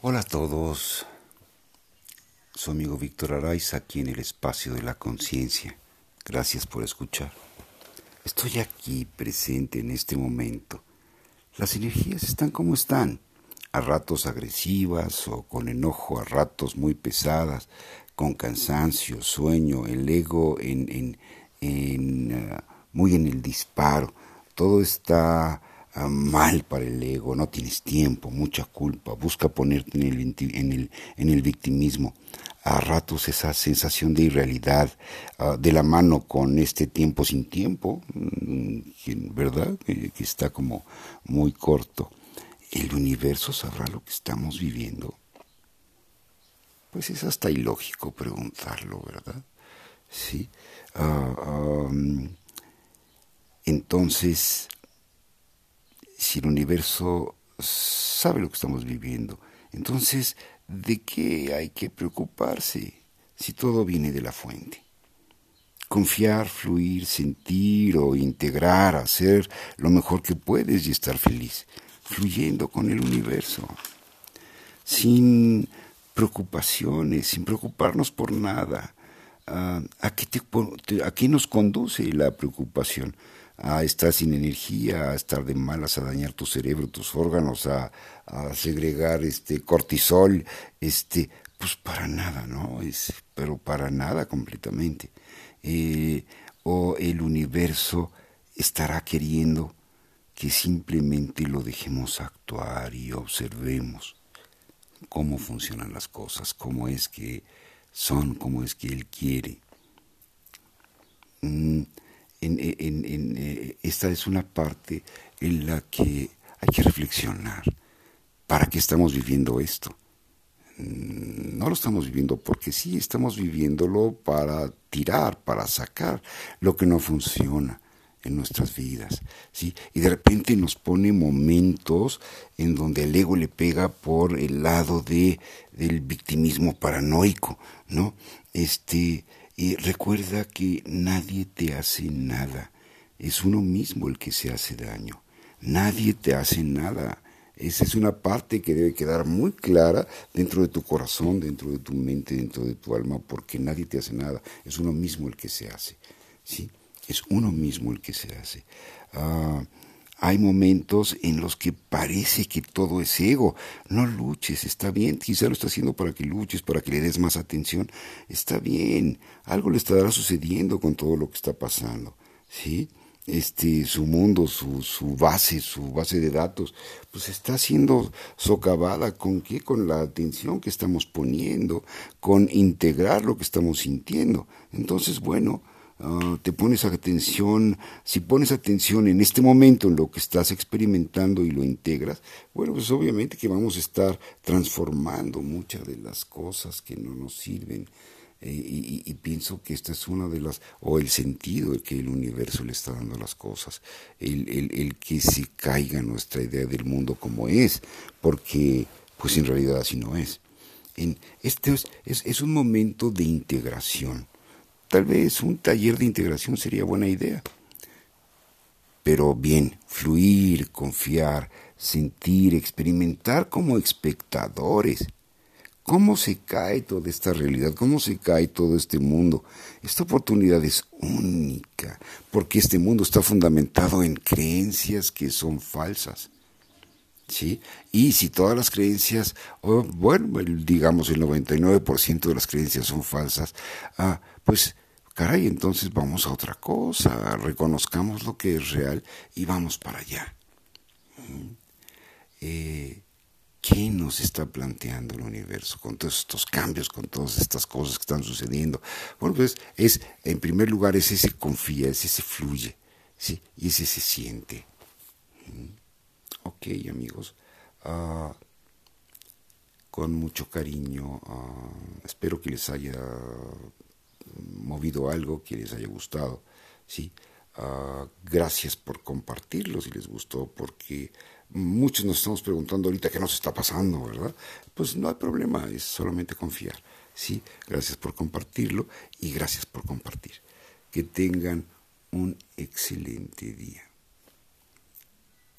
Hola a todos, su amigo Víctor Araiz aquí en el espacio de la conciencia. Gracias por escuchar. Estoy aquí presente en este momento. Las energías están como están, a ratos agresivas o con enojo, a ratos muy pesadas, con cansancio, sueño, el ego en, en, uh, muy en el disparo. Todo está mal para el ego, no tienes tiempo, mucha culpa, busca ponerte en el, en el, en el victimismo. A ratos esa sensación de irrealidad uh, de la mano con este tiempo sin tiempo, mm, ¿verdad? Que, está como muy corto. ¿El universo sabrá lo que estamos viviendo? Pues es hasta ilógico preguntarlo, ¿verdad? Sí. Um, entonces, si el universo sabe lo que estamos viviendo, entonces, ¿de qué hay que preocuparse si todo viene de la fuente? Confiar, fluir, sentir o integrar, hacer lo mejor que puedes y estar feliz, fluyendo con el universo, sin preocupaciones, sin preocuparnos por nada. ¿a, qué te, ¿A qué nos conduce la preocupación? A estar sin energía, a estar de malas, a dañar tu cerebro, tus órganos, a, a segregar este cortisol, este, pues para nada, ¿no? Es, pero para nada completamente. Eh, o el universo estará queriendo que simplemente lo dejemos actuar y observemos cómo funcionan las cosas, cómo es que son, cómo es que Él quiere. Mm, en, en, en, eh, esta es una parte en la que hay que reflexionar. ¿Para qué estamos viviendo esto? Mm, no lo estamos viviendo porque sí, estamos viviéndolo para tirar, para sacar lo que no funciona en nuestras vidas, ¿sí? Y de repente nos pone momentos en donde el ego le pega por el lado de del victimismo paranoico, ¿no? Este y recuerda que nadie te hace nada. Es uno mismo el que se hace daño. Nadie te hace nada. Esa es una parte que debe quedar muy clara dentro de tu corazón, dentro de tu mente, dentro de tu alma, porque nadie te hace nada. Es uno mismo el que se hace. ¿sí? Es uno mismo el que se hace. Uh, hay momentos en los que parece que todo es ego. No luches, está bien. Quizá lo está haciendo para que luches, para que le des más atención. Está bien. Algo le estará sucediendo con todo lo que está pasando. ¿Sí? Este, su mundo, su, su base, su base de datos, pues está siendo socavada con qué? Con la atención que estamos poniendo, con integrar lo que estamos sintiendo. Entonces, bueno, Uh, te pones atención, si pones atención en este momento en lo que estás experimentando y lo integras, bueno, pues obviamente que vamos a estar transformando muchas de las cosas que no nos sirven. Eh, y, pienso que esta es una de las, o el sentido que el universo le está dando a las cosas, el, el, que se caiga nuestra idea del mundo como es, porque pues en realidad así no es. En, este es, es, es un momento de integración Tal vez un taller de integración sería buena idea. Pero bien, fluir, confiar, sentir, experimentar como espectadores. ¿Cómo se cae toda esta realidad? ¿Cómo se cae todo este mundo? Esta oportunidad es única, porque este mundo está fundamentado en creencias que son falsas. ¿Sí? Y si todas las creencias, o bueno, digamos el 99% de las creencias son falsas, ah, pues caray, entonces vamos a otra cosa, reconozcamos lo que es real y vamos para allá. Mm. Eh, ¿Qué nos está planteando el universo con todos estos cambios, con todas estas cosas que están sucediendo? Bueno, pues es, en primer lugar, es ese confía, es ese fluye, ¿sí? Y ese se siente. Mm. Ok, amigos. Uh, con mucho cariño. Uh, espero que les haya movido algo que les haya gustado. ¿sí? Uh, gracias por compartirlo si les gustó, porque muchos nos estamos preguntando ahorita qué nos está pasando, ¿verdad? Pues no hay problema, es solamente confiar. ¿sí? Gracias por compartirlo y gracias por compartir. Que tengan un excelente día.